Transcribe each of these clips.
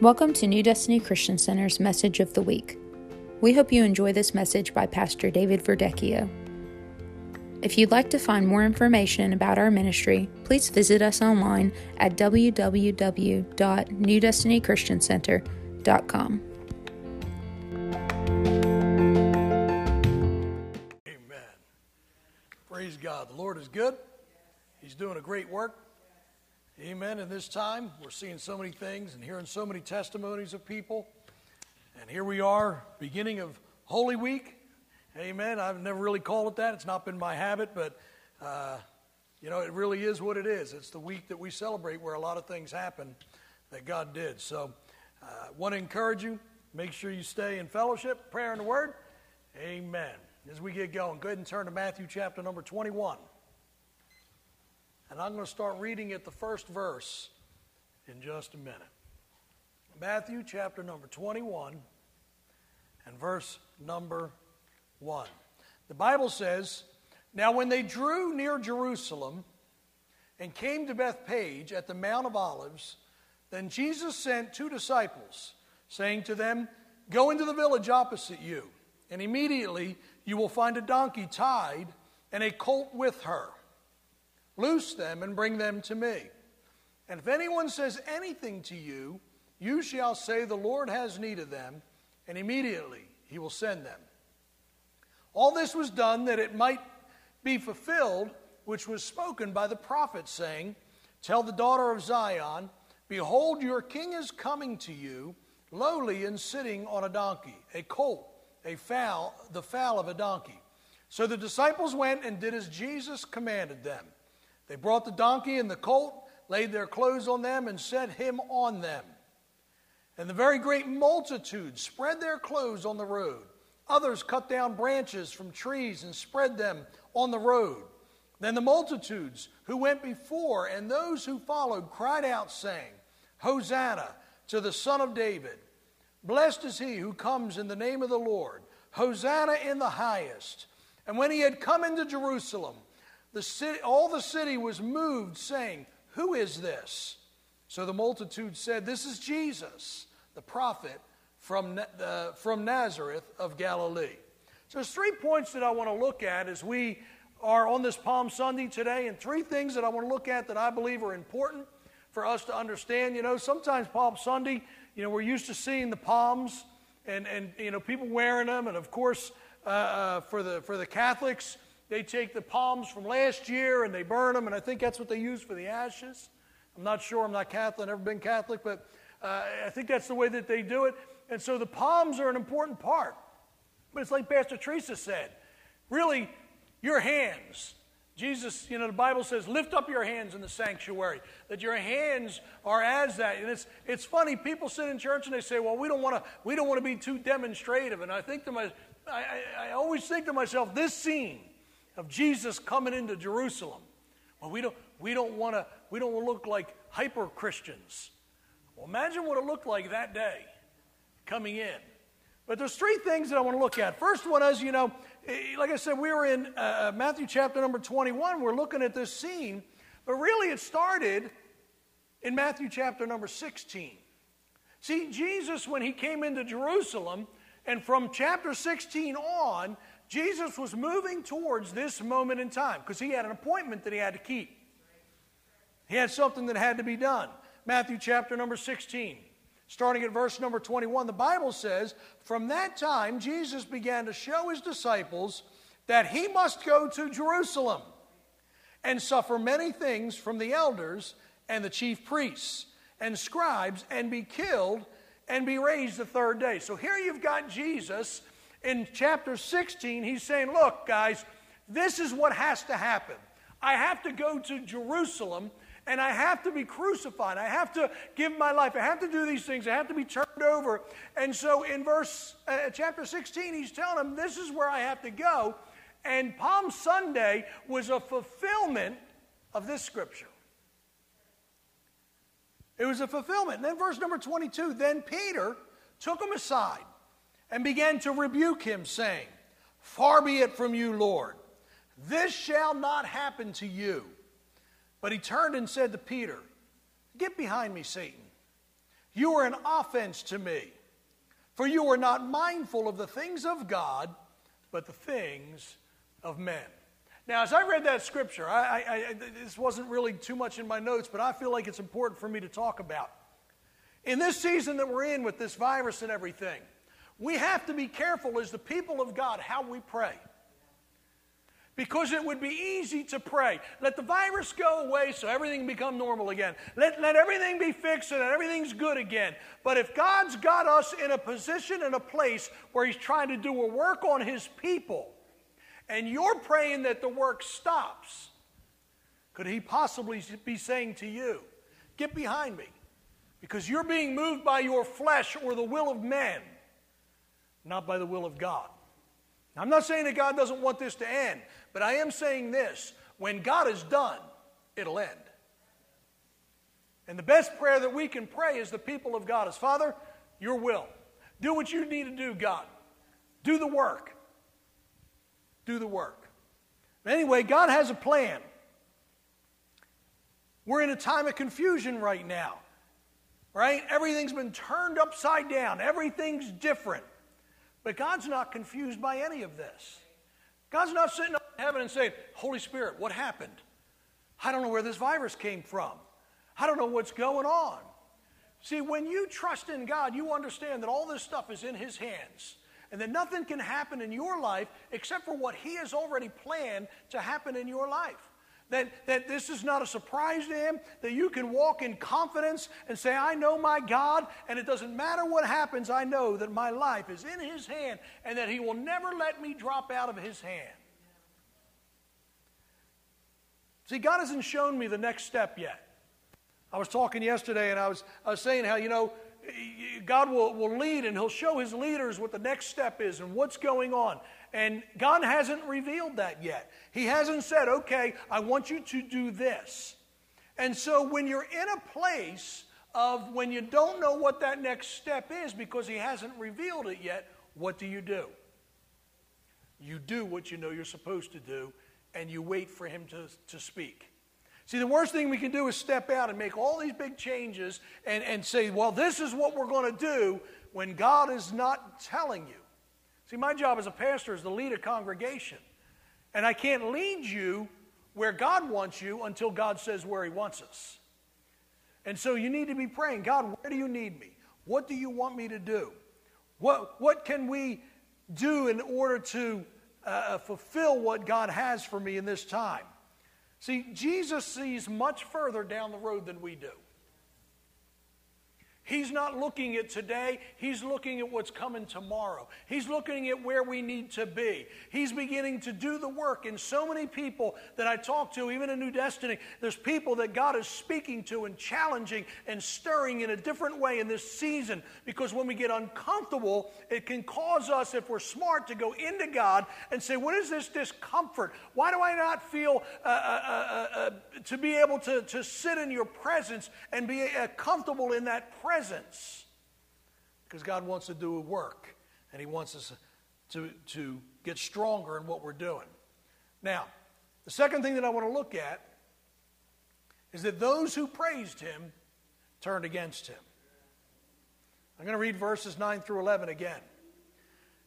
Welcome to New Destiny Christian Center's Message of the Week. We hope you enjoy this message by Pastor David Verdecchio. If you'd like to find more information about our ministry, please visit us online at www.newdestinychristiancenter.com. Amen. Praise God. The Lord is good. He's doing a great work. Amen. In this time, we're seeing so many things and hearing so many testimonies of people. And here we are, beginning of Holy Week. Amen. I've never really called it that. It's not been my habit, but, uh, you know, it really is what it is. It's the week that we celebrate where a lot of things happen that God did. So, I uh, want to encourage you. Make sure you stay in fellowship, prayer, and the Word. Amen. As we get going, go ahead and turn to Matthew chapter number 21. And I'm going to start reading at the first verse in just a minute. Matthew chapter number 21 and verse number 1. The Bible says, Now when they drew near Jerusalem and came to Bethphage at the Mount of Olives, then Jesus sent two disciples, saying to them, Go into the village opposite you, and immediately you will find a donkey tied and a colt with her Loose them and bring them to me. And if anyone says anything to you, you shall say, The Lord has need of them, and immediately he will send them. All this was done that it might be fulfilled, which was spoken by the prophet, saying, Tell the daughter of Zion, Behold, your king is coming to you, lowly and sitting on a donkey, a colt, a fowl, the fowl of a donkey. So the disciples went and did as Jesus commanded them. They brought the donkey and the colt, laid their clothes on them, and set him on them. And the very great multitude spread their clothes on the road. Others cut down branches from trees and spread them on the road. Then the multitudes who went before and those who followed cried out, saying, Hosanna to the Son of David! Blessed is he who comes in the name of the Lord! Hosanna in the highest! And when he had come into Jerusalem, the city, all the city was moved, saying, Who is this? So the multitude said, This is Jesus, the prophet from, uh, from Nazareth of Galilee. So there's three points that I want to look at as we are on this Palm Sunday today, and three things that I want to look at that I believe are important for us to understand. You know, sometimes Palm Sunday, you know, we're used to seeing the palms and, and you know, people wearing them, and of course, uh, uh, for, the, for the Catholics, they take the palms from last year and they burn them, and I think that's what they use for the ashes. I'm not sure, I'm not Catholic, never been Catholic, but uh, I think that's the way that they do it. And so the palms are an important part. But it's like Pastor Teresa said really, your hands. Jesus, you know, the Bible says, lift up your hands in the sanctuary, that your hands are as that. And it's, it's funny, people sit in church and they say, well, we don't want to we don't want to be too demonstrative. And I think to my, I, I, I always think to myself, this scene, of Jesus coming into Jerusalem. Well, we don't, we don't want to we don't look like hyper Christians. Well, imagine what it looked like that day coming in. But there's three things that I want to look at. First one is, you know, eh, like I said, we were in uh, uh, Matthew chapter number 21. We're looking at this scene, but really it started in Matthew chapter number 16. See, Jesus, when he came into Jerusalem, and from chapter 16 on, Jesus was moving towards this moment in time because he had an appointment that he had to keep. He had something that had to be done. Matthew chapter number 16, starting at verse number 21, the Bible says, From that time, Jesus began to show his disciples that he must go to Jerusalem and suffer many things from the elders and the chief priests and scribes and be killed and be raised the third day. So here you've got Jesus in chapter 16, he's saying, Look, guys, this is what has to happen. I have to go to Jerusalem and I have to be crucified. I have to give my life. I have to do these things. I have to be turned over. And so in verse uh, chapter 16, he's telling them, This is where I have to go. And Palm Sunday was a fulfillment of this scripture. It was a fulfillment. And then verse number 22 then Peter took him aside and began to rebuke him, saying, Far be it from you, Lord. This shall not happen to you. But he turned and said to Peter, Get behind me, Satan. You are an offense to me, for you are not mindful of the things of God, but the things of men. Now, as I read that scripture, I, I, I, this wasn't really too much in my notes, but I feel like it's important for me to talk about. In this season that we're in with this virus and everything, we have to be careful as the people of God how we pray. Because it would be easy to pray. Let the virus go away so everything become normal again. Let, let everything be fixed and everything's good again. But if God's got us in a position and a place where He's trying to do a work on His people, and you're praying that the work stops, could He possibly be saying to you, Get behind me? Because you're being moved by your flesh or the will of man, not by the will of God. Now, I'm not saying that God doesn't want this to end, but I am saying this when God is done, it'll end. And the best prayer that we can pray is the people of God is Father, your will. Do what you need to do, God. Do the work. Do the work. Anyway, God has a plan. We're in a time of confusion right now right? Everything's been turned upside down, everything's different. But God's not confused by any of this. God's not sitting up in heaven and saying, Holy Spirit, what happened? I don't know where this virus came from. I don't know what's going on. See, when you trust in God, you understand that all this stuff is in His hands and that nothing can happen in your life except for what He has already planned to happen in your life that, that this is not a surprise to him, that you can walk in confidence and say, I know my God, and it doesn't matter what happens, I know that my life is in his hand and that he will never let me drop out of his hand. See, God hasn't shown me the next step yet. I was talking yesterday and I was, I was saying how, you know, God will, will lead and He'll show His leaders what the next step is and what's going on. And God hasn't revealed that yet. He hasn't said, okay, I want you to do this. And so when you're in a place of when you don't know what that next step is because He hasn't revealed it yet, what do you do? You do what you know you're supposed to do and you wait for Him to, to speak. See, the worst thing we can do is step out and make all these big changes and, and say, well, this is what we're going to do when God is not telling you. See, my job as a pastor is to lead a congregation. And I can't lead you where God wants you until God says where He wants us. And so you need to be praying God, where do you need me? What do you want me to do? What, what can we do in order to uh, fulfill what God has for me in this time? See, Jesus sees much further down the road than we do. He's not looking at today, he's looking at what's coming tomorrow. He's looking at where we need to be. He's beginning to do the work in so many people that I talk to, even in New Destiny. There's people that God is speaking to and challenging and stirring in a different way in this season because when we get uncomfortable, it can cause us, if we're smart, to go into God and say, What is this discomfort? Why do I not feel uh, uh, uh, uh to be able to, to sit in your presence and be uh, comfortable in that presence? Presence. Because God wants to do a work, and He wants us to, to get stronger in what we're doing. Now, the second thing that I want to look at is that those who praised Him turned against Him. I'm going to read verses 9 through 11 again.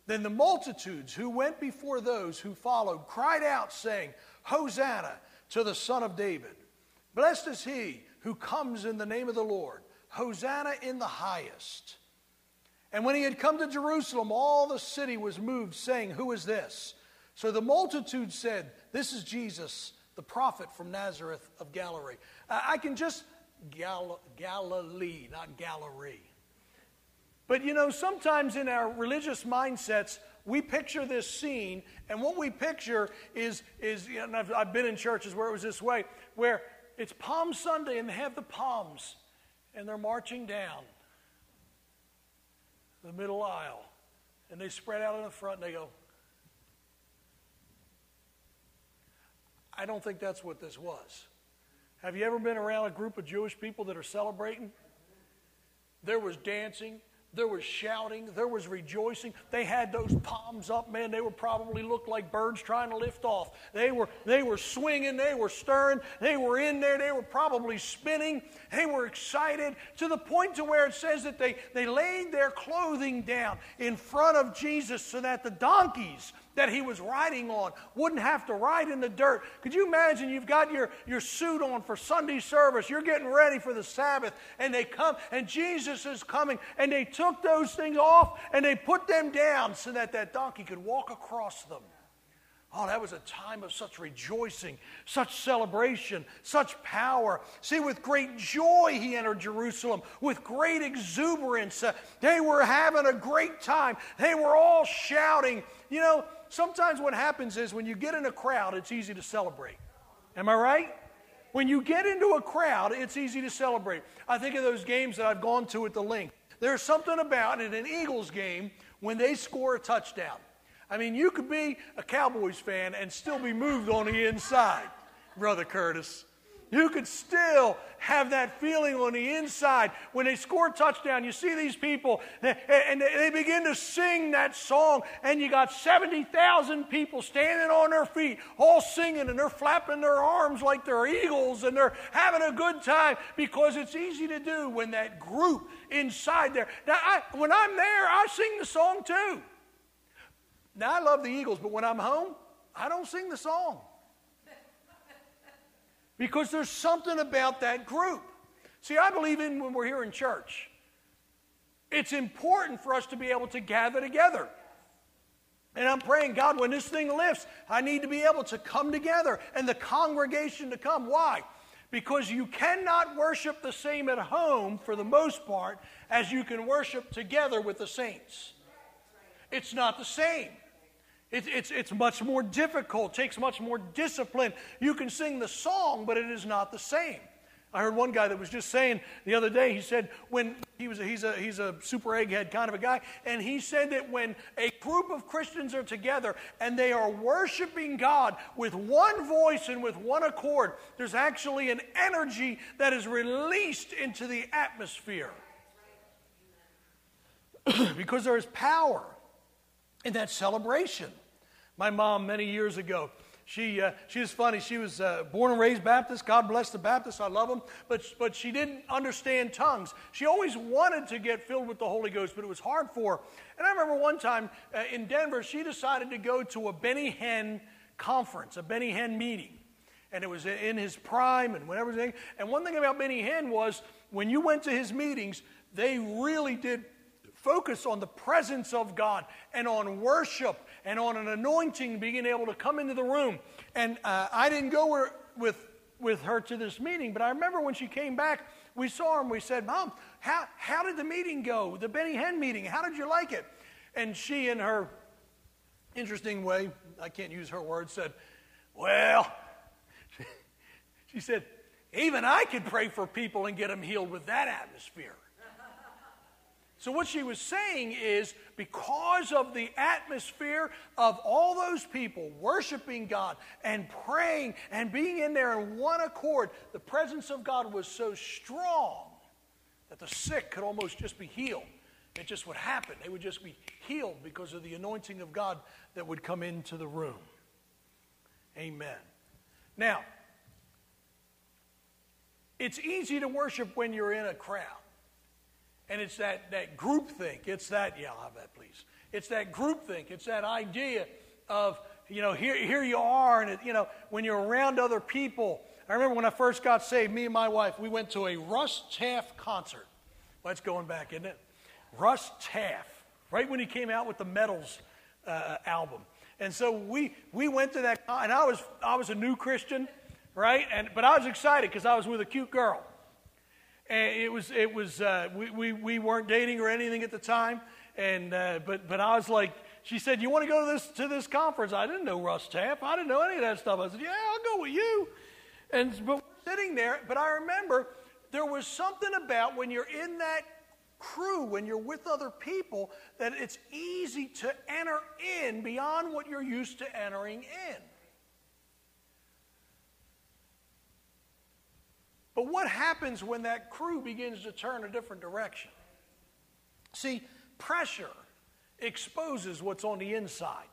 Then the multitudes who went before those who followed cried out, saying, Hosanna to the Son of David. Blessed is he who comes in the name of the Lord. Hosanna in the highest. And when he had come to Jerusalem, all the city was moved, saying, Who is this? So the multitude said, This is Jesus, the prophet from Nazareth of Galilee. I can just, Gal- Galilee, not Galilee. But you know, sometimes in our religious mindsets, we picture this scene, and what we picture is, is you know, I've, I've been in churches where it was this way, where it's Palm Sunday and they have the palms and they're marching down the middle aisle. And they spread out in the front and they go, I don't think that's what this was. Have you ever been around a group of Jewish people that are celebrating? There was dancing, There was shouting, there was rejoicing. They had those palms up, man. They were probably looked like birds trying to lift off. They were, they were swinging, they were stirring, they were in there, they were probably spinning. They were excited to the point to where it says that they, they laid their clothing down in front of Jesus so that the donkeys that he was riding on wouldn't have to ride in the dirt. Could you imagine you've got your, your suit on for Sunday service, you're getting ready for the Sabbath, and they come, and Jesus is coming, and they took those things off and they put them down so that that donkey could walk across them. Oh, that was a time of such rejoicing, such celebration, such power. See, with great joy he entered Jerusalem, with great exuberance. Uh, they were having a great time. They were all shouting. You know, sometimes what happens is when you get in a crowd, it's easy to celebrate. Am I right? When you get into a crowd, it's easy to celebrate. I think of those games that I've gone to at the Linc. There's something about in an Eagles game when they score a touchdown. I mean, you could be a Cowboys fan and still be moved on the inside, Brother Curtis. You could still have that feeling on the inside. When they score a touchdown, you see these people and they begin to sing that song, and you got 70,000 people standing on their feet, all singing, and they're flapping their arms like they're eagles, and they're having a good time because it's easy to do when that group inside there. Now, I, when I'm there, I sing the song too. Now, I love the Eagles, but when I'm home, I don't sing the song. Because there's something about that group. See, I believe in when we're here in church, it's important for us to be able to gather together. And I'm praying, God, when this thing lifts, I need to be able to come together and the congregation to come. Why? Because you cannot worship the same at home for the most part as you can worship together with the saints. It's not the same. It, it's, it's much more difficult, takes much more discipline. You can sing the song, but it is not the same. I heard one guy that was just saying the other day, he said, when he was a, he's, a, he's a super egghead kind of a guy, and he said that when a group of Christians are together and they are worshiping God with one voice and with one accord, there's actually an energy that is released into the atmosphere. because there is power in that celebration. My mom, many years ago, she, uh, she was funny. She was uh, born and raised Baptist. God bless the Baptists. I love them. But, but she didn't understand tongues. She always wanted to get filled with the Holy Ghost, but it was hard for her. And I remember one time uh, in Denver, she decided to go to a Benny Hinn conference, a Benny Hinn meeting. And it was in his prime and whatever. And one thing about Benny Hinn was when you went to his meetings, they really did focus on the presence of God and on worship and on an anointing being able to come into the room. And uh, I didn't go with, with her to this meeting, but I remember when she came back, we saw her and we said, Mom, how, how did the meeting go? The Benny Hinn meeting, how did you like it? And she, in her interesting way, I can't use her words, said, Well, she said, even I could pray for people and get them healed with that atmosphere. So, what she was saying is because of the atmosphere of all those people worshiping God and praying and being in there in one accord, the presence of God was so strong that the sick could almost just be healed. It just would happen. They would just be healed because of the anointing of God that would come into the room. Amen. Now, it's easy to worship when you're in a crowd. And it's that, that group think. It's that, yeah, I'll have that, please. It's that group think. It's that idea of, you know, here, here you are, and, it, you know, when you're around other people. I remember when I first got saved, me and my wife, we went to a Russ Taff concert. Well, that's going back, isn't it? Russ Taff, right when he came out with the Medals uh, album. And so we, we went to that, and I was, I was a new Christian, right? And, but I was excited because I was with a cute girl. And it was, it was uh, we, we, we weren't dating or anything at the time. And, uh, but, but I was like, she said, You want to go to this, to this conference? I didn't know Russ Taff. I didn't know any of that stuff. I said, Yeah, I'll go with you. And, but we're sitting there, but I remember there was something about when you're in that crew, when you're with other people, that it's easy to enter in beyond what you're used to entering in. But what happens when that crew begins to turn a different direction? See, pressure exposes what's on the inside.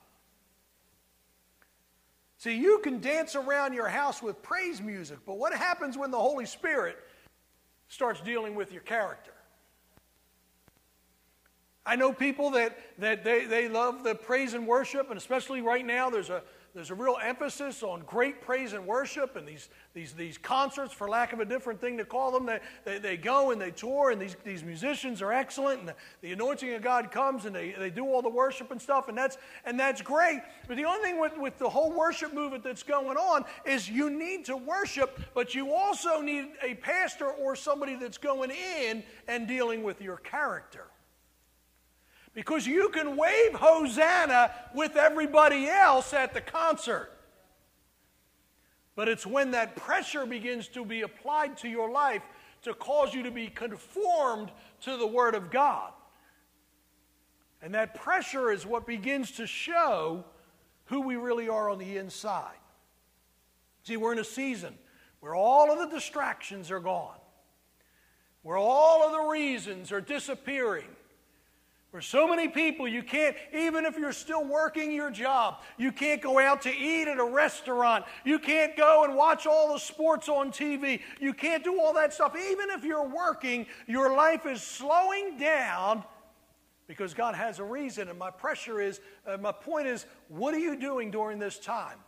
See, you can dance around your house with praise music, but what happens when the Holy Spirit starts dealing with your character? I know people that, that they, they love the praise and worship, and especially right now, there's a, there's a real emphasis on great praise and worship and these, these, these concerts, for lack of a different thing to call them. They, they, they go and they tour, and these, these musicians are excellent, and the, the anointing of God comes, and they, they do all the worship and stuff, and that's, and that's great. But the only thing with, with the whole worship movement that's going on is you need to worship, but you also need a pastor or somebody that's going in and dealing with your character. Because you can wave Hosanna with everybody else at the concert. But it's when that pressure begins to be applied to your life to cause you to be conformed to the Word of God. And that pressure is what begins to show who we really are on the inside. See, we're in a season where all of the distractions are gone, where all of the reasons are disappearing, for so many people, you can't, even if you're still working your job, you can't go out to eat at a restaurant. You can't go and watch all the sports on TV. You can't do all that stuff. Even if you're working, your life is slowing down because God has a reason. And my pressure is, uh, my point is, what are you doing during this time?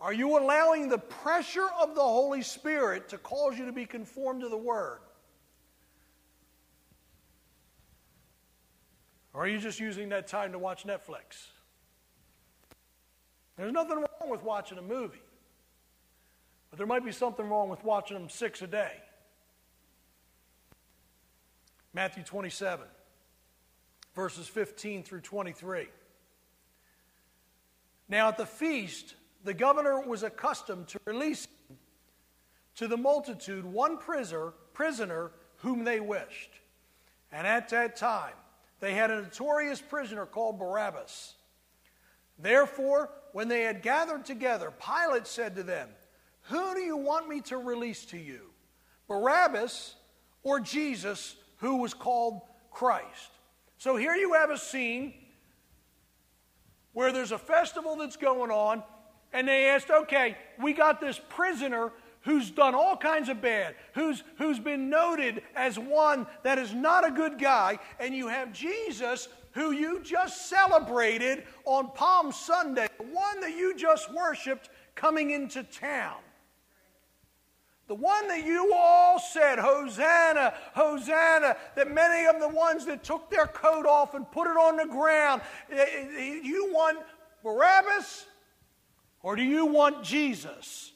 Are you allowing the pressure of the Holy Spirit to cause you to be conformed to the Word? Or are you just using that time to watch Netflix? There's nothing wrong with watching a movie, but there might be something wrong with watching them six a day. Matthew 27, verses 15 through 23. Now at the feast, the governor was accustomed to release to the multitude one prisoner, prisoner whom they wished. And at that time, they had a notorious prisoner called Barabbas. Therefore, when they had gathered together, Pilate said to them, Who do you want me to release to you? Barabbas or Jesus, who was called Christ? So here you have a scene where there's a festival that's going on, and they asked, Okay, we got this prisoner who's done all kinds of bad, who's, who's been noted as one that is not a good guy, and you have Jesus who you just celebrated on Palm Sunday, the one that you just worshiped coming into town. The one that you all said, Hosanna, Hosanna, that many of the ones that took their coat off and put it on the ground, eh, eh, you want Barabbas or do you want Jesus?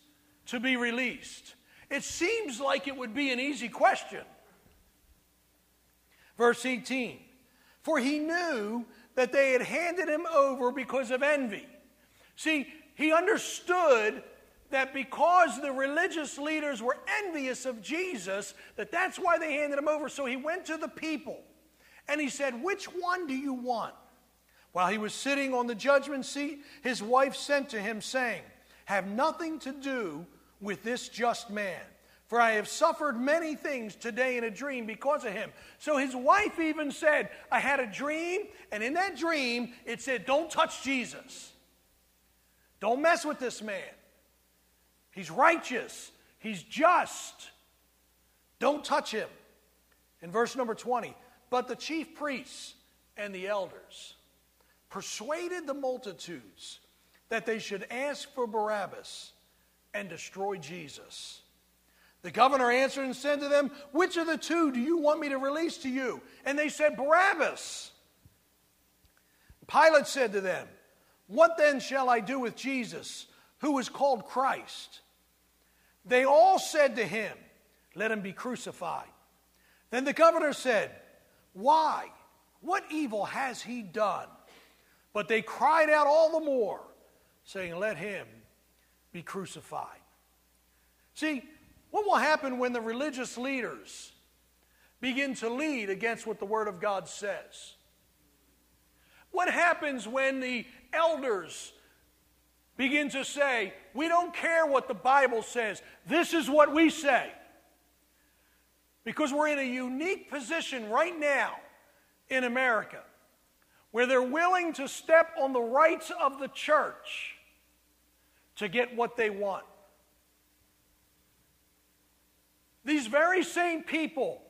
To be released? It seems like it would be an easy question. Verse 18 For he knew that they had handed him over because of envy. See, he understood that because the religious leaders were envious of Jesus, that that's why they handed him over. So he went to the people and he said, Which one do you want? While he was sitting on the judgment seat, his wife sent to him, saying, Have nothing to do with this just man. For I have suffered many things today in a dream because of him. So his wife even said, I had a dream, and in that dream, it said, Don't touch Jesus. Don't mess with this man. He's righteous, he's just. Don't touch him. In verse number 20, but the chief priests and the elders persuaded the multitudes that they should ask for Barabbas and destroy Jesus. The governor answered and said to them, Which of the two do you want me to release to you? And they said, Barabbas. Pilate said to them, What then shall I do with Jesus, who is called Christ? They all said to him, Let him be crucified. Then the governor said, Why? What evil has he done? But they cried out all the more, saying, Let him be crucified. See, what will happen when the religious leaders begin to lead against what the Word of God says? What happens when the elders begin to say, We don't care what the Bible says, this is what we say? Because we're in a unique position right now in America where they're willing to step on the rights of the church to get what they want. These very same people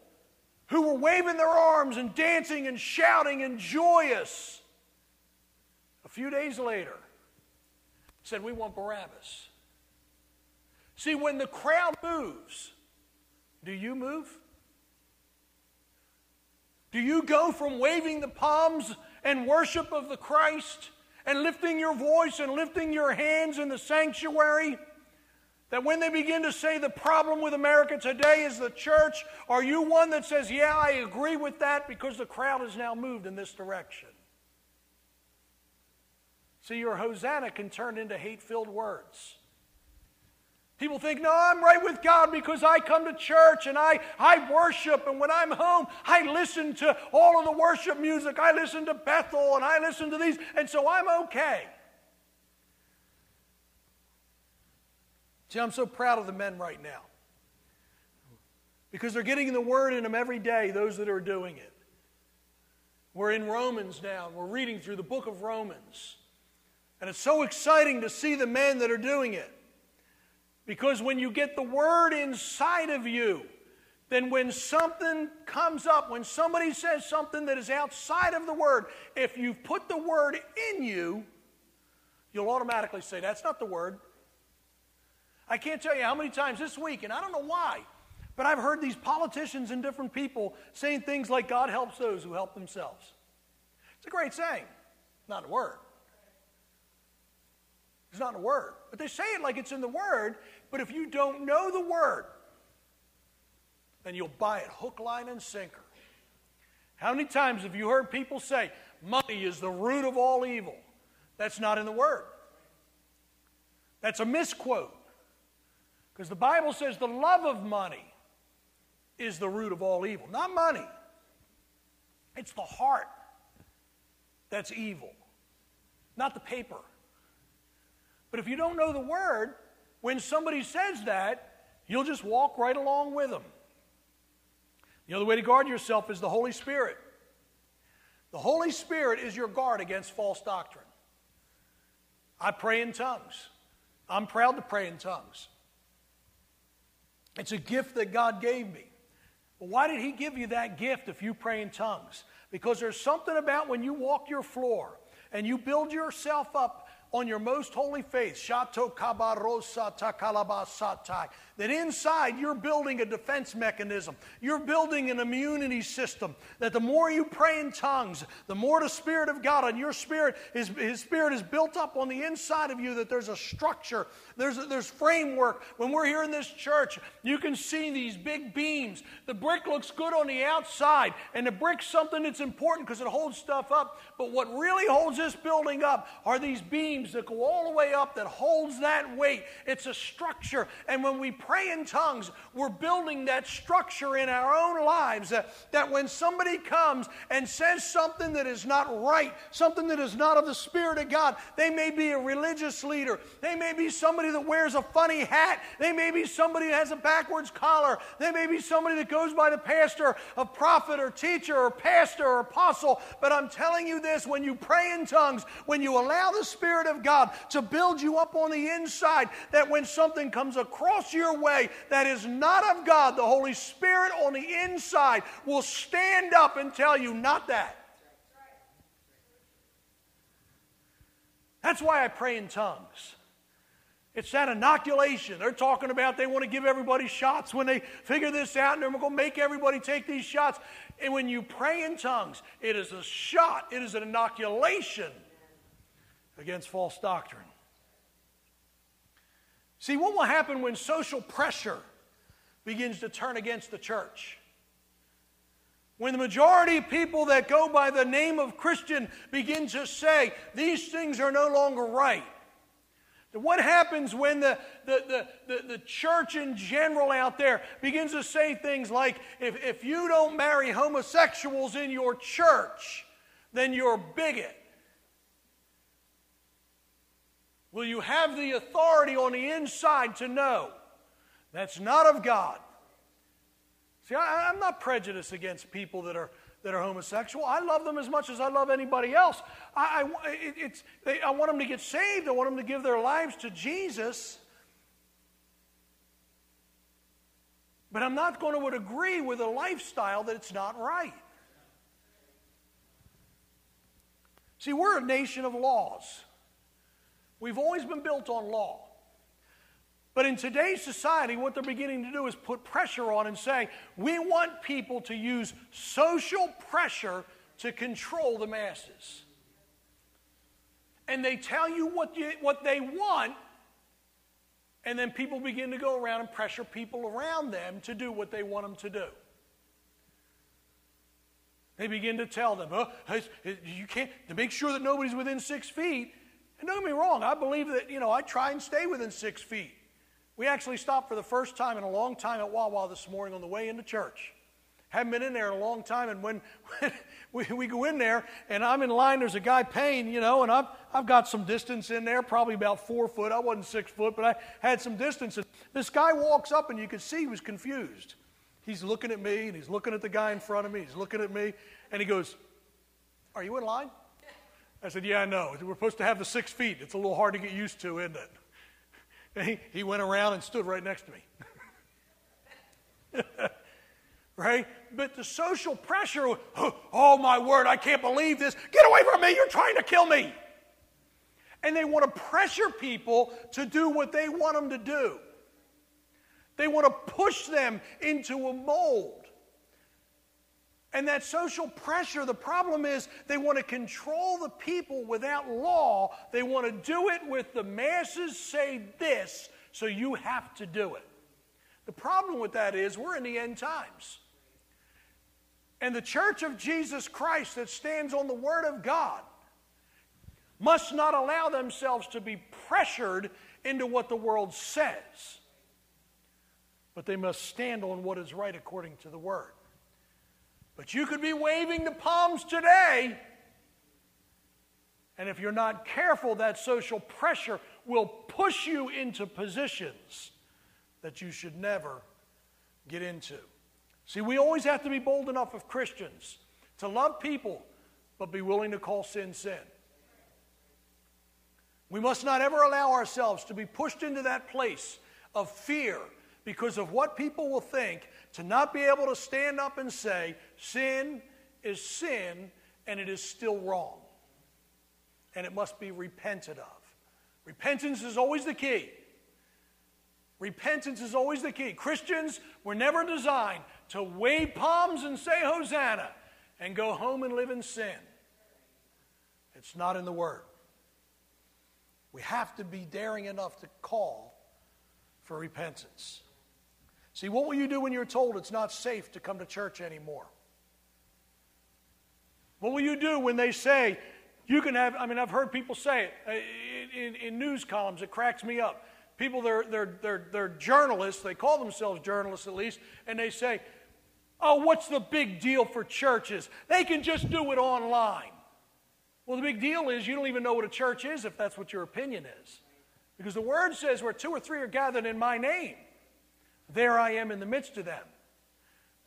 who were waving their arms and dancing and shouting and joyous, a few days later said, We want Barabbas. See, when the crowd moves, do you move? Do you go from waving the palms and worship of the Christ and lifting your voice and lifting your hands in the sanctuary? That when they begin to say the problem with America today is the church, are you one that says, Yeah, I agree with that because the crowd has now moved in this direction? See, your Hosanna can turn into hate filled words. People think, no, I'm right with God because I come to church and I, I worship. And when I'm home, I listen to all of the worship music. I listen to Bethel and I listen to these. And so I'm okay. See, I'm so proud of the men right now because they're getting the word in them every day, those that are doing it. We're in Romans now, we're reading through the book of Romans. And it's so exciting to see the men that are doing it. Because when you get the word inside of you, then when something comes up, when somebody says something that is outside of the word, if you've put the word in you, you'll automatically say, That's not the word. I can't tell you how many times this week, and I don't know why, but I've heard these politicians and different people saying things like, God helps those who help themselves. It's a great saying, not a word. It's not a Word. But they say it like it's in the Word, but if you don't know the Word, then you'll buy it hook, line, and sinker. How many times have you heard people say, money is the root of all evil? That's not in the Word. That's a misquote. Because the Bible says the love of money is the root of all evil, not money. It's the heart that's evil, not the paper. But if you don't know the word, when somebody says that, you'll just walk right along with them. The other way to guard yourself is the Holy Spirit. The Holy Spirit is your guard against false doctrine. I pray in tongues. I'm proud to pray in tongues. It's a gift that God gave me. But why did He give you that gift if you pray in tongues? Because there's something about when you walk your floor and you build yourself up on your most holy faith, Shato Kabarosa Takalabasatai, that inside you're building a defense mechanism. You're building an immunity system. That the more you pray in tongues, the more the Spirit of God on your spirit, His, His Spirit is built up on the inside of you, that there's a structure, there's, a, there's framework. When we're here in this church, you can see these big beams. The brick looks good on the outside, and the brick's something that's important because it holds stuff up. But what really holds this building up are these beams beams that go all the way up that holds that weight. It's a structure. And when we pray in tongues, we're building that structure in our own lives uh, that when somebody comes and says something that is not right, something that is not of the Spirit of God, they may be a religious leader, they may be somebody that wears a funny hat, they may be somebody that has a backwards collar, they may be somebody that goes by the pastor, a prophet or teacher or pastor or apostle. But I'm telling you this when you pray in tongues, when you allow the Spirit of God to build you up on the inside that when something comes across your way that is not of God, the Holy Spirit on the inside will stand up and tell you, not that. That's why I pray in tongues. It's that inoculation. They're talking about they want to give everybody shots when they figure this out and they're going to make everybody take these shots. And when you pray in tongues, it is a shot, it is an inoculation against false doctrine. See, what will happen when social pressure begins to turn against the church? When the majority of people that go by the name of Christian begin to say these things are no longer right. What happens when the, the, the, the, church in general out there begins to say things like, if, if you don't marry homosexuals in your church, then you're a bigot? Will you have the authority on the inside to know that's not of God? See, I, am not prejudiced against people that are that are homosexual. I love them as much as I love anybody else. I, I, it, it's, they, I want them to get saved. I want them to give their lives to Jesus. But I'm not going to agree with a lifestyle that it's not right. See, we're a nation of laws. We've always been built on law. But in today's society, what they're beginning to do is put pressure on and say, we want people to use social pressure to control the masses. And they tell you what, you, what they want, and then people begin to go around and pressure people around them to do what they want them to do. They begin to tell them, oh, you can't, to make sure that nobody's within six feet. And don't get me wrong, I believe that, you know, I try and stay within six feet. We actually stopped for the first time in a long time at Wawa this morning on the way into church. Haven't been in there in a long time, and when, when we, we go in there and I'm in line, there's a guy paying, you know, and I've, I've got some distance in there, probably about four foot. I wasn't six foot, but I had some distance. And this guy walks up, and you could see he was confused. He's looking at me, and he's looking at the guy in front of me. He's looking at me, and he goes, Are you in line? I said, Yeah, I know. We're supposed to have the six feet. It's a little hard to get used to, isn't it? he, he went around and stood right next to me. right? But the social pressure, oh my word, I can't believe this. Get away from me, you're trying to kill me. And they want to pressure people to do what they want them to do. They want to push them into a mold. And that social pressure, the problem is they want to control the people without law. They want to do it with the masses say this, so you have to do it. The problem with that is we're in the end times. And the church of Jesus Christ that stands on the Word of God must not allow themselves to be pressured into what the world says, but they must stand on what is right according to the Word. But you could be waving the palms today. And if you're not careful, that social pressure will push you into positions that you should never get into. See, we always have to be bold enough of Christians to love people, but be willing to call sin sin. We must not ever allow ourselves to be pushed into that place of fear because of what people will think to not be able to stand up and say, sin is sin and it is still wrong. And it must be repented of. Repentance is always the key. Repentance is always the key. Christians were never designed to wave palms and say Hosanna and go home and live in sin. It's not in the Word. We have to be daring enough to call for repentance. See, what will you do when you're told it's not safe to come to church anymore? What will you do when they say you can have? I mean, I've heard people say it uh, in, in, in news columns, it cracks me up. People, they're, they're, they're, they're journalists, they call themselves journalists at least, and they say, Oh, what's the big deal for churches? They can just do it online. Well, the big deal is you don't even know what a church is if that's what your opinion is. Because the word says where two or three are gathered in my name, there I am in the midst of them.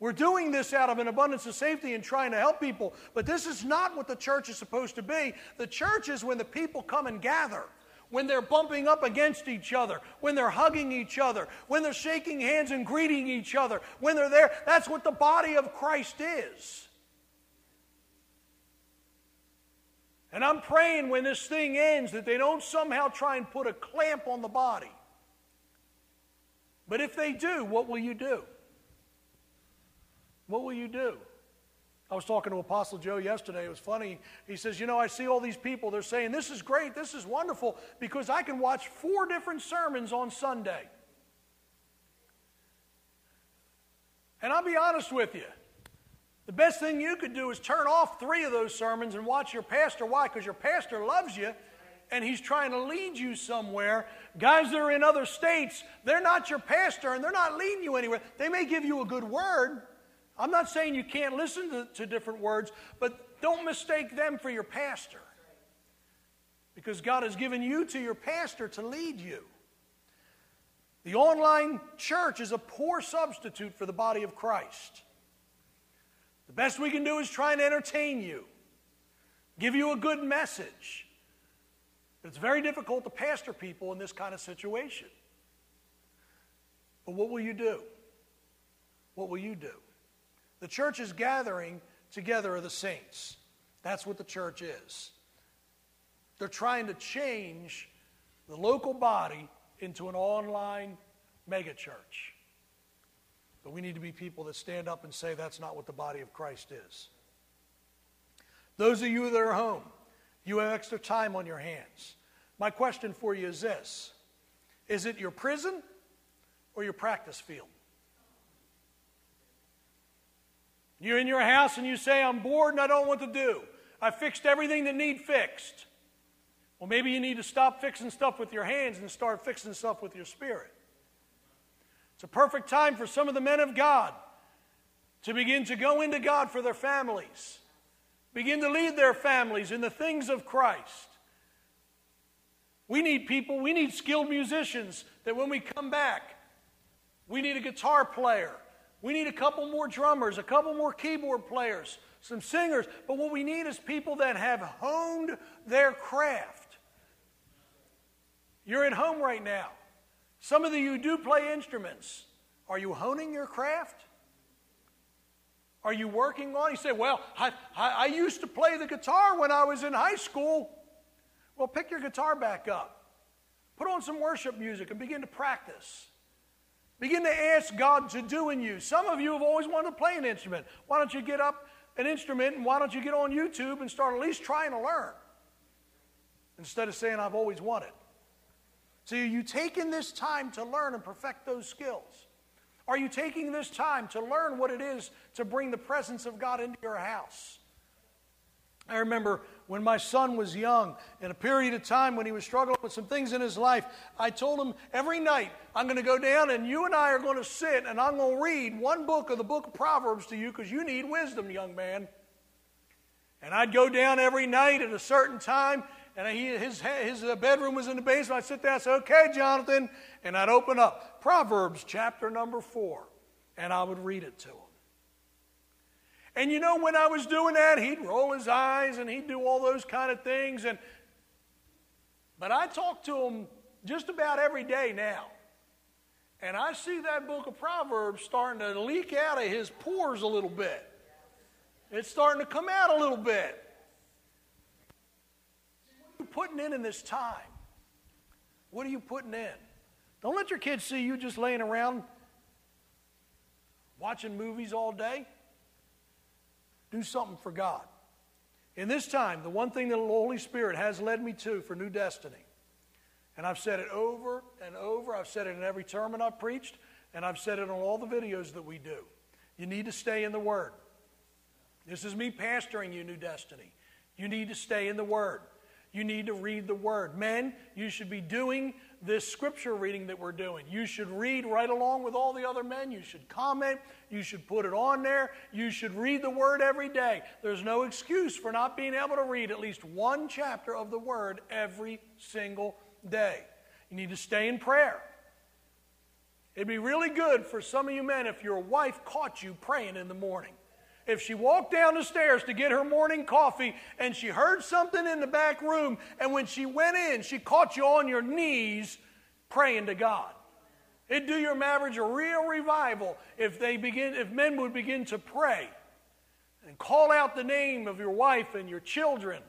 We're doing this out of an abundance of safety and trying to help people, but this is not what the church is supposed to be. The church is when the people come and gather, when they're bumping up against each other, when they're hugging each other, when they're shaking hands and greeting each other, when they're there. That's what the body of Christ is. And I'm praying when this thing ends that they don't somehow try and put a clamp on the body. But if they do, what will you do? What will you do? I was talking to Apostle Joe yesterday. It was funny. He says, You know, I see all these people. They're saying, This is great. This is wonderful because I can watch four different sermons on Sunday. And I'll be honest with you. The best thing you could do is turn off three of those sermons and watch your pastor. Why? Because your pastor loves you and he's trying to lead you somewhere. Guys that are in other states, they're not your pastor and they're not leading you anywhere. They may give you a good word. I'm not saying you can't listen to, to different words, but don't mistake them for your pastor. Because God has given you to your pastor to lead you. The online church is a poor substitute for the body of Christ. The best we can do is try and entertain you, give you a good message. It's very difficult to pastor people in this kind of situation. But what will you do? What will you do? The church is gathering together of the saints. That's what the church is. They're trying to change the local body into an online megachurch. But we need to be people that stand up and say that's not what the body of Christ is. Those of you that are home, you have extra time on your hands. My question for you is this Is it your prison or your practice field? You're in your house and you say, I'm bored and I don't what to do. I fixed everything that need fixed. Well, maybe you need to stop fixing stuff with your hands and start fixing stuff with your spirit. It's a perfect time for some of the men of God to begin to go into God for their families, begin to lead their families in the things of Christ. We need people, we need skilled musicians that when we come back, we need a guitar player. We need a couple more drummers, a couple more keyboard players, some singers. But what we need is people that have honed their craft. You're at home right now. Some of you do play instruments. Are you honing your craft? Are you working on? He said, "Well, I, I, I used to play the guitar when I was in high school." Well, pick your guitar back up, put on some worship music, and begin to practice. Begin to ask God to do in you. Some of you have always wanted to play an instrument. Why don't you get up an instrument and why don't you get on YouTube and start at least trying to learn instead of saying, I've always wanted? So, you taking this time to learn and perfect those skills? Are you taking this time to learn what it is to bring the presence of God into your house? I remember when my son was young, in a period of time when he was struggling with some things in his life, I told him every night, I'm going to go down and you and I are going to sit and I'm going to read one book of the book of Proverbs to you because you need wisdom, young man. And I'd go down every night at a certain time, and he, his, his uh, bedroom was in the basement. I'd sit there and say, Okay, Jonathan. And I'd open up Proverbs chapter number four, and I would read it to him. And you know, when I was doing that, he'd roll his eyes and he'd do all those kind of things. And, but I talk to him just about every day now. And I see that book of Proverbs starting to leak out of his pores a little bit. It's starting to come out a little bit. Putting in in this time? What are you putting in? Don't let your kids see you just laying around watching movies all day. Do something for God. In this time, the one thing that the Holy Spirit has led me to for New Destiny, and I've said it over and over, I've said it in every sermon I've preached, and I've said it on all the videos that we do. You need to stay in the Word. This is me pastoring you, New Destiny. You need to stay in the Word. You need to read the Word. Men, you should be doing this scripture reading that we're doing. You should read right along with all the other men. You should comment. You should put it on there. You should read the Word every day. There's no excuse for not being able to read at least one chapter of the Word every single day. You need to stay in prayer. It'd be really good for some of you men if your wife caught you praying in the morning. If she walked down the stairs to get her morning coffee and she heard something in the back room, and when she went in, she caught you on your knees praying to God. It'd do your marriage a real revival if they begin, if men would begin to pray and call out the name of your wife and your children,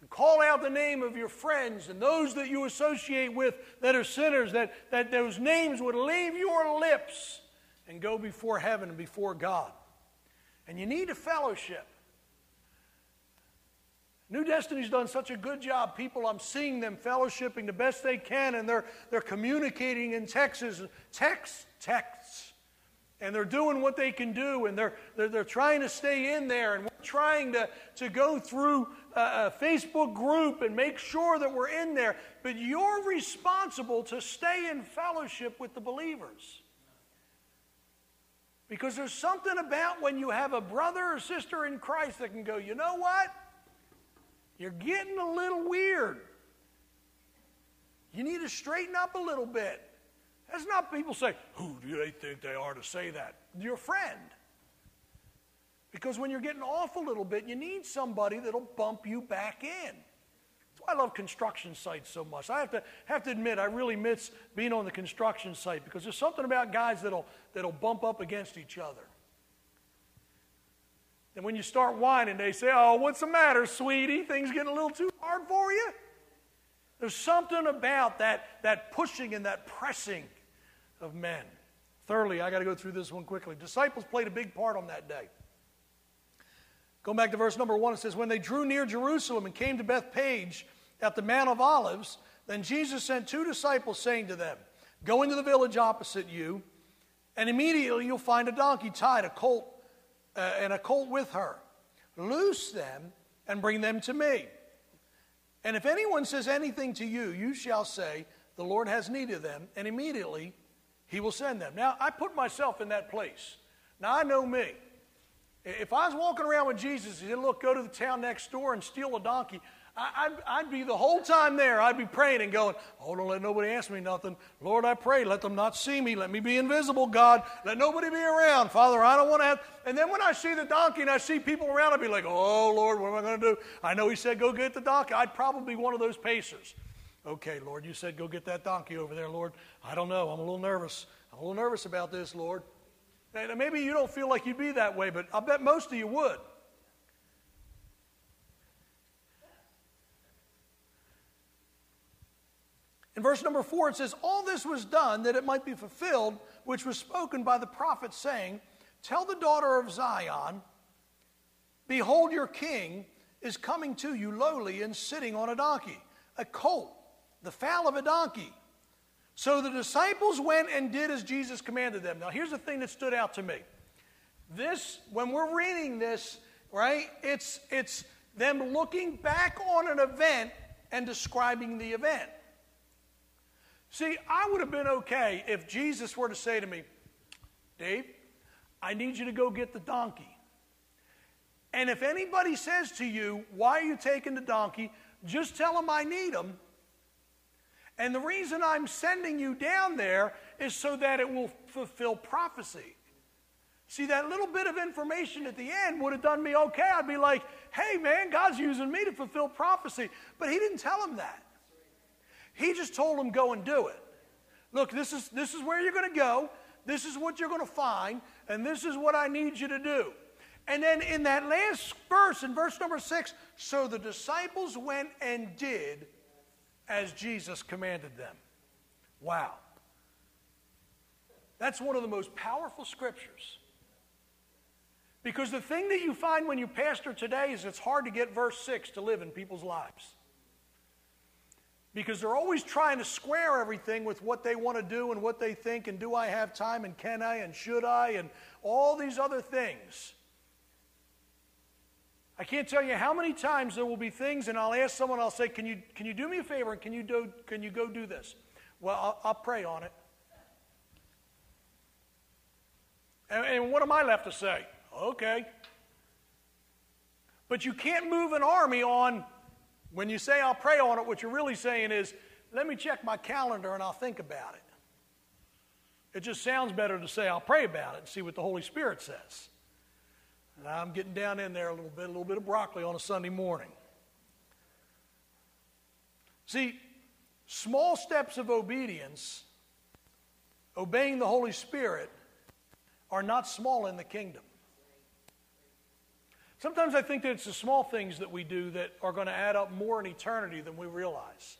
and call out the name of your friends and those that you associate with that are sinners, that, that those names would leave your lips and go before heaven and before God. And you need a fellowship. New Destiny's done such a good job. People, I'm seeing them fellowshipping the best they can, and they're, they're communicating in Texas, texts, texts. And they're doing what they can do, and they're, they're, they're trying to stay in there. And we're trying to, to go through a, a Facebook group and make sure that we're in there. But you're responsible to stay in fellowship with the believers. Because there's something about when you have a brother or sister in Christ that can go, you know what? You're getting a little weird. You need to straighten up a little bit. That's not people say, who do they think they are to say that? Your friend. Because when you're getting off a little bit, you need somebody that'll bump you back in. I love construction sites so much. I have to, have to admit, I really miss being on the construction site because there's something about guys that'll, that'll bump up against each other. And when you start whining, they say, Oh, what's the matter, sweetie? Things getting a little too hard for you? There's something about that, that pushing and that pressing of men. Thirdly, I got to go through this one quickly. Disciples played a big part on that day. Going back to verse number one, it says, When they drew near Jerusalem and came to Bethphage at the Mount of Olives, then Jesus sent two disciples, saying to them, Go into the village opposite you, and immediately you'll find a donkey tied, a colt, uh, and a colt with her. Loose them and bring them to me. And if anyone says anything to you, you shall say, The Lord has need of them, and immediately he will send them. Now, I put myself in that place. Now, I know me. If I was walking around with Jesus, he said, Look, go to the town next door and steal a donkey. I'd, I'd, be the whole time there, I'd be praying and going, Oh, don't let nobody ask me nothing. Lord, I pray, let them not see me. Let me be invisible, God. Let nobody be around. Father, I don't want to have. And then when I see the donkey and I see people around, I'd be like, Oh, Lord, what am I going to do? I know He said, Go get the donkey. I'd probably be one of those pacers. Okay, Lord, you said, Go get that donkey over there, Lord. I don't know. I'm a little nervous. I'm a little nervous about this, Lord. And maybe you don't feel like you'd be that way, but I bet most of you would. In verse number four, it says, All this was done that it might be fulfilled, which was spoken by the prophet, saying, Tell the daughter of Zion, Behold, your king is coming to you lowly and sitting on a donkey, a colt, the foal of a donkey. So the disciples went and did as Jesus commanded them. Now, here's the thing that stood out to me. This, when we're reading this, right, it's, it's them looking back on an event and describing the event. See, I would have been okay if Jesus were to say to me, Dave, I need you to go get the donkey. And if anybody says to you, Why are you taking the donkey? just tell them I need them. And the reason I'm sending you down there is so that it will fulfill prophecy. See, that little bit of information at the end would have done me okay. I'd be like, hey, man, God's using me to fulfill prophecy. But he didn't tell him that. He just told him, go and do it. Look, this is, this is where you're going to go. This is what you're going to find. And this is what I need you to do. And then in that last verse, in verse number six, so the disciples went and did as Jesus commanded them. Wow. That's one of the most powerful scriptures. Because the thing that you find when you pastor today is it's hard to get verse 6 to live in people's lives because they're always trying to square everything with what they want to do and what they think and do I have time and can I and should I and all these other things. I can't tell you how many times there will be things and I'll ask someone, I'll say, Can you, can you do me a favor and can you, do, can you go do this? Well, I'll, I'll pray on it. And, and what am I left to say? Okay. But you can't move an army on when you say I'll pray on it, what you're really saying is, let me check my calendar and I'll think about it. It just sounds better to say I'll pray about it and see what the Holy Spirit says. And I'm getting down in there a little bit, a little bit of broccoli on a Sunday morning. See, small steps of obedience, obeying the Holy Spirit, are not small in the kingdom. Sometimes I think that it's the small things that we do that are going to add up more in eternity than we realize.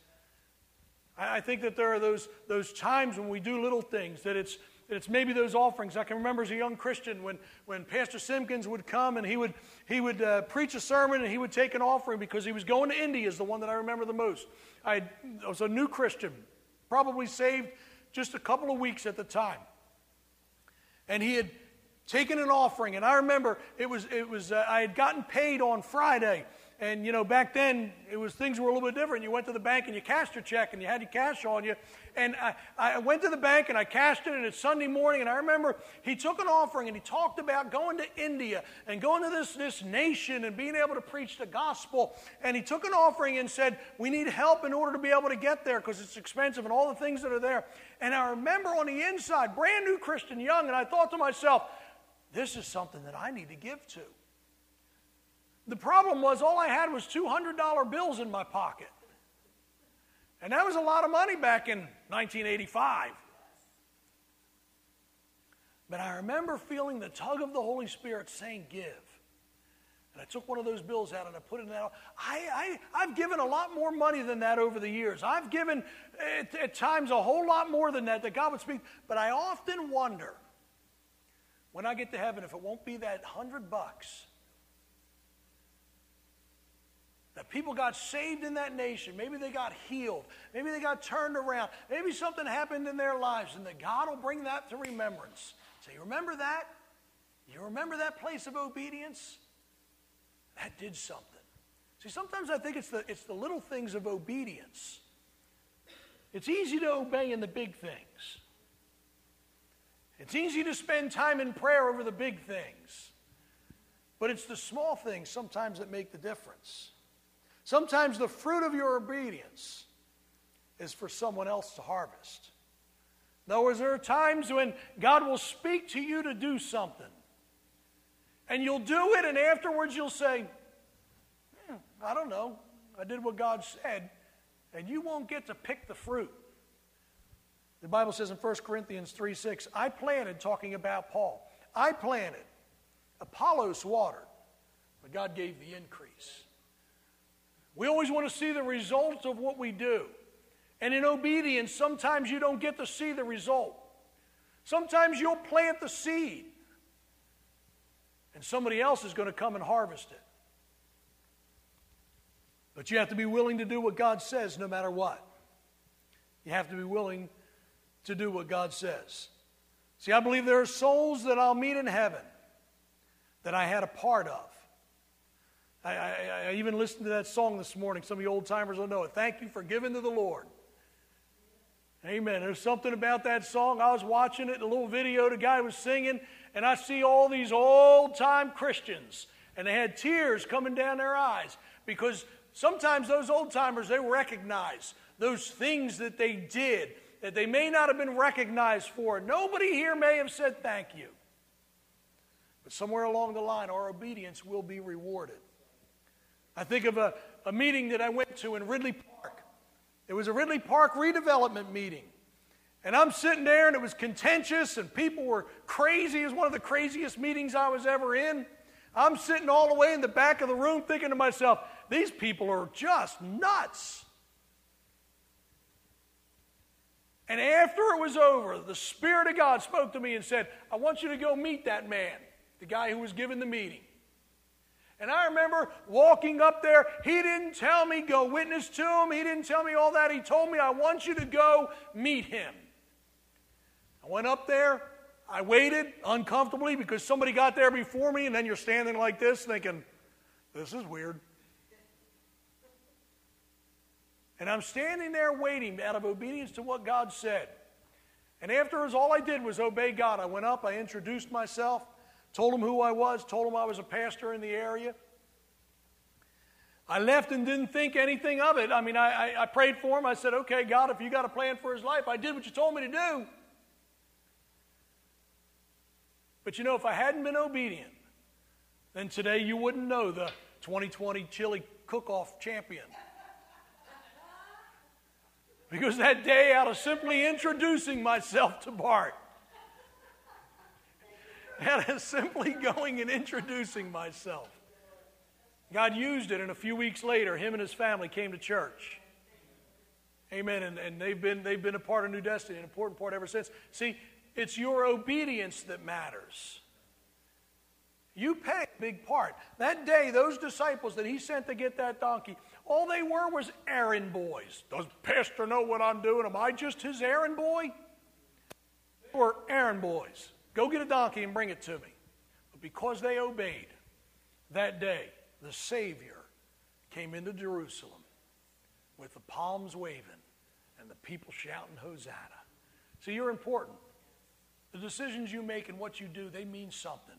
I think that there are those, those times when we do little things, that it's, that it's maybe those offerings. I can remember as a young Christian when, when Pastor Simpkins would come and he would, he would uh, preach a sermon and he would take an offering because he was going to India, is the one that I remember the most. I, I was a new Christian, probably saved just a couple of weeks at the time. And he had taken an offering. And I remember it was, it was uh, I had gotten paid on Friday. And, you know, back then, it was things were a little bit different. You went to the bank and you cashed your check and you had your cash on you. And I, I went to the bank and I cashed it and it's Sunday morning. And I remember he took an offering and he talked about going to India and going to this, this nation and being able to preach the gospel. And he took an offering and said, we need help in order to be able to get there because it's expensive and all the things that are there. And I remember on the inside, brand new Christian young, and I thought to myself, this is something that I need to give to. The problem was all I had was $200 bills in my pocket. And that was a lot of money back in 1985. But I remember feeling the tug of the Holy Spirit saying, Give. And I took one of those bills out and I put it in that. I, I, have given a lot more money than that over the years. I've given at, at times a whole lot more than that that God would speak. But I often wonder when I get to heaven if it won't be that hundred bucks that people got saved in that nation. Maybe they got healed. Maybe they got turned around. Maybe something happened in their lives, and that God will bring that to remembrance. Say, you remember that? You remember that place of obedience? That did something. See, sometimes I think it's the, it's the little things of obedience. It's easy to obey in the big things. It's easy to spend time in prayer over the big things. But it's the small things sometimes that make the difference. Sometimes the fruit of your obedience is for someone else to harvest. In other words, there are times when God will speak to you to do something. And you'll do it, and afterwards you'll say, hmm, I don't know. I did what God said. And you won't get to pick the fruit. The Bible says in 1 Corinthians 3 6, I planted, talking about Paul. I planted, Apollos watered, but God gave the increase. We always want to see the results of what we do. And in obedience, sometimes you don't get to see the result. Sometimes you'll plant the seed, and somebody else is going to come and harvest it. But you have to be willing to do what God says no matter what. You have to be willing to do what God says. See, I believe there are souls that I'll meet in heaven that I had a part of. I, I, I, even listened to that song this morning. Some of you old timers will know it. Thank you for giving to the Lord. Amen. There's something about that song. I was watching it, a little video the guy was singing, and I see all these old time Christians, and they had tears coming down their eyes because sometimes those old timers, they recognize those things that they did that they may not have been recognized for. Nobody here may have said thank you. But somewhere along the line, our obedience will be rewarded. I think of a, a meeting that I went to in Ridley Park. It was a Ridley Park redevelopment meeting. And I'm sitting there, and it was contentious, and people were crazy. It was one of the craziest meetings I was ever in. I'm sitting all the way in the back of the room thinking to myself, these people are just nuts. And after it was over, the Spirit of God spoke to me and said, I want you to go meet that man, the guy who was giving the meeting. And I remember walking up there. He didn't tell me go witness to him. He didn't tell me all that. He told me, I want you to go meet him. I went up there. I waited uncomfortably because somebody got there before me, and then you're standing like this thinking, this is weird. And I'm standing there waiting out of obedience to what God said. And afterwards, all I did was obey God. I went up, I introduced myself, told him who I was, told him I was a pastor in the area. I left and didn't think anything of it. I mean, I, I, I prayed for him. I said, okay, God, if you got a plan for his life, I did what you told me to do. But you know, if I hadn't been obedient, then today you wouldn't know the 2020 chili cook off champion. Because that day, out of simply introducing myself to Bart, out of simply going and introducing myself, God used it, and a few weeks later, him and his family came to church. Amen. And, and they've, been, they've been a part of New Destiny, an important part ever since. See, it's your obedience that matters. You pay a big part. That day, those disciples that he sent to get that donkey, all they were was errand boys. Does Pastor know what I'm doing? Am I just his errand boy? They were errand boys. Go get a donkey and bring it to me. But because they obeyed, that day, the Savior came into Jerusalem with the palms waving and the people shouting, Hosanna. So you're important. The decisions you make and what you do, they mean something.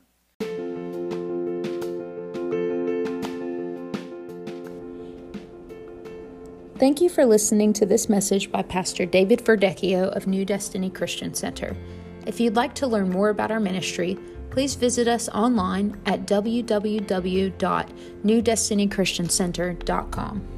Thank you for listening to this message by Pastor David Verdecchio of New Destiny Christian Center. If you'd like to learn more about our ministry, please visit us online at www.newdestinychristiancenter.com.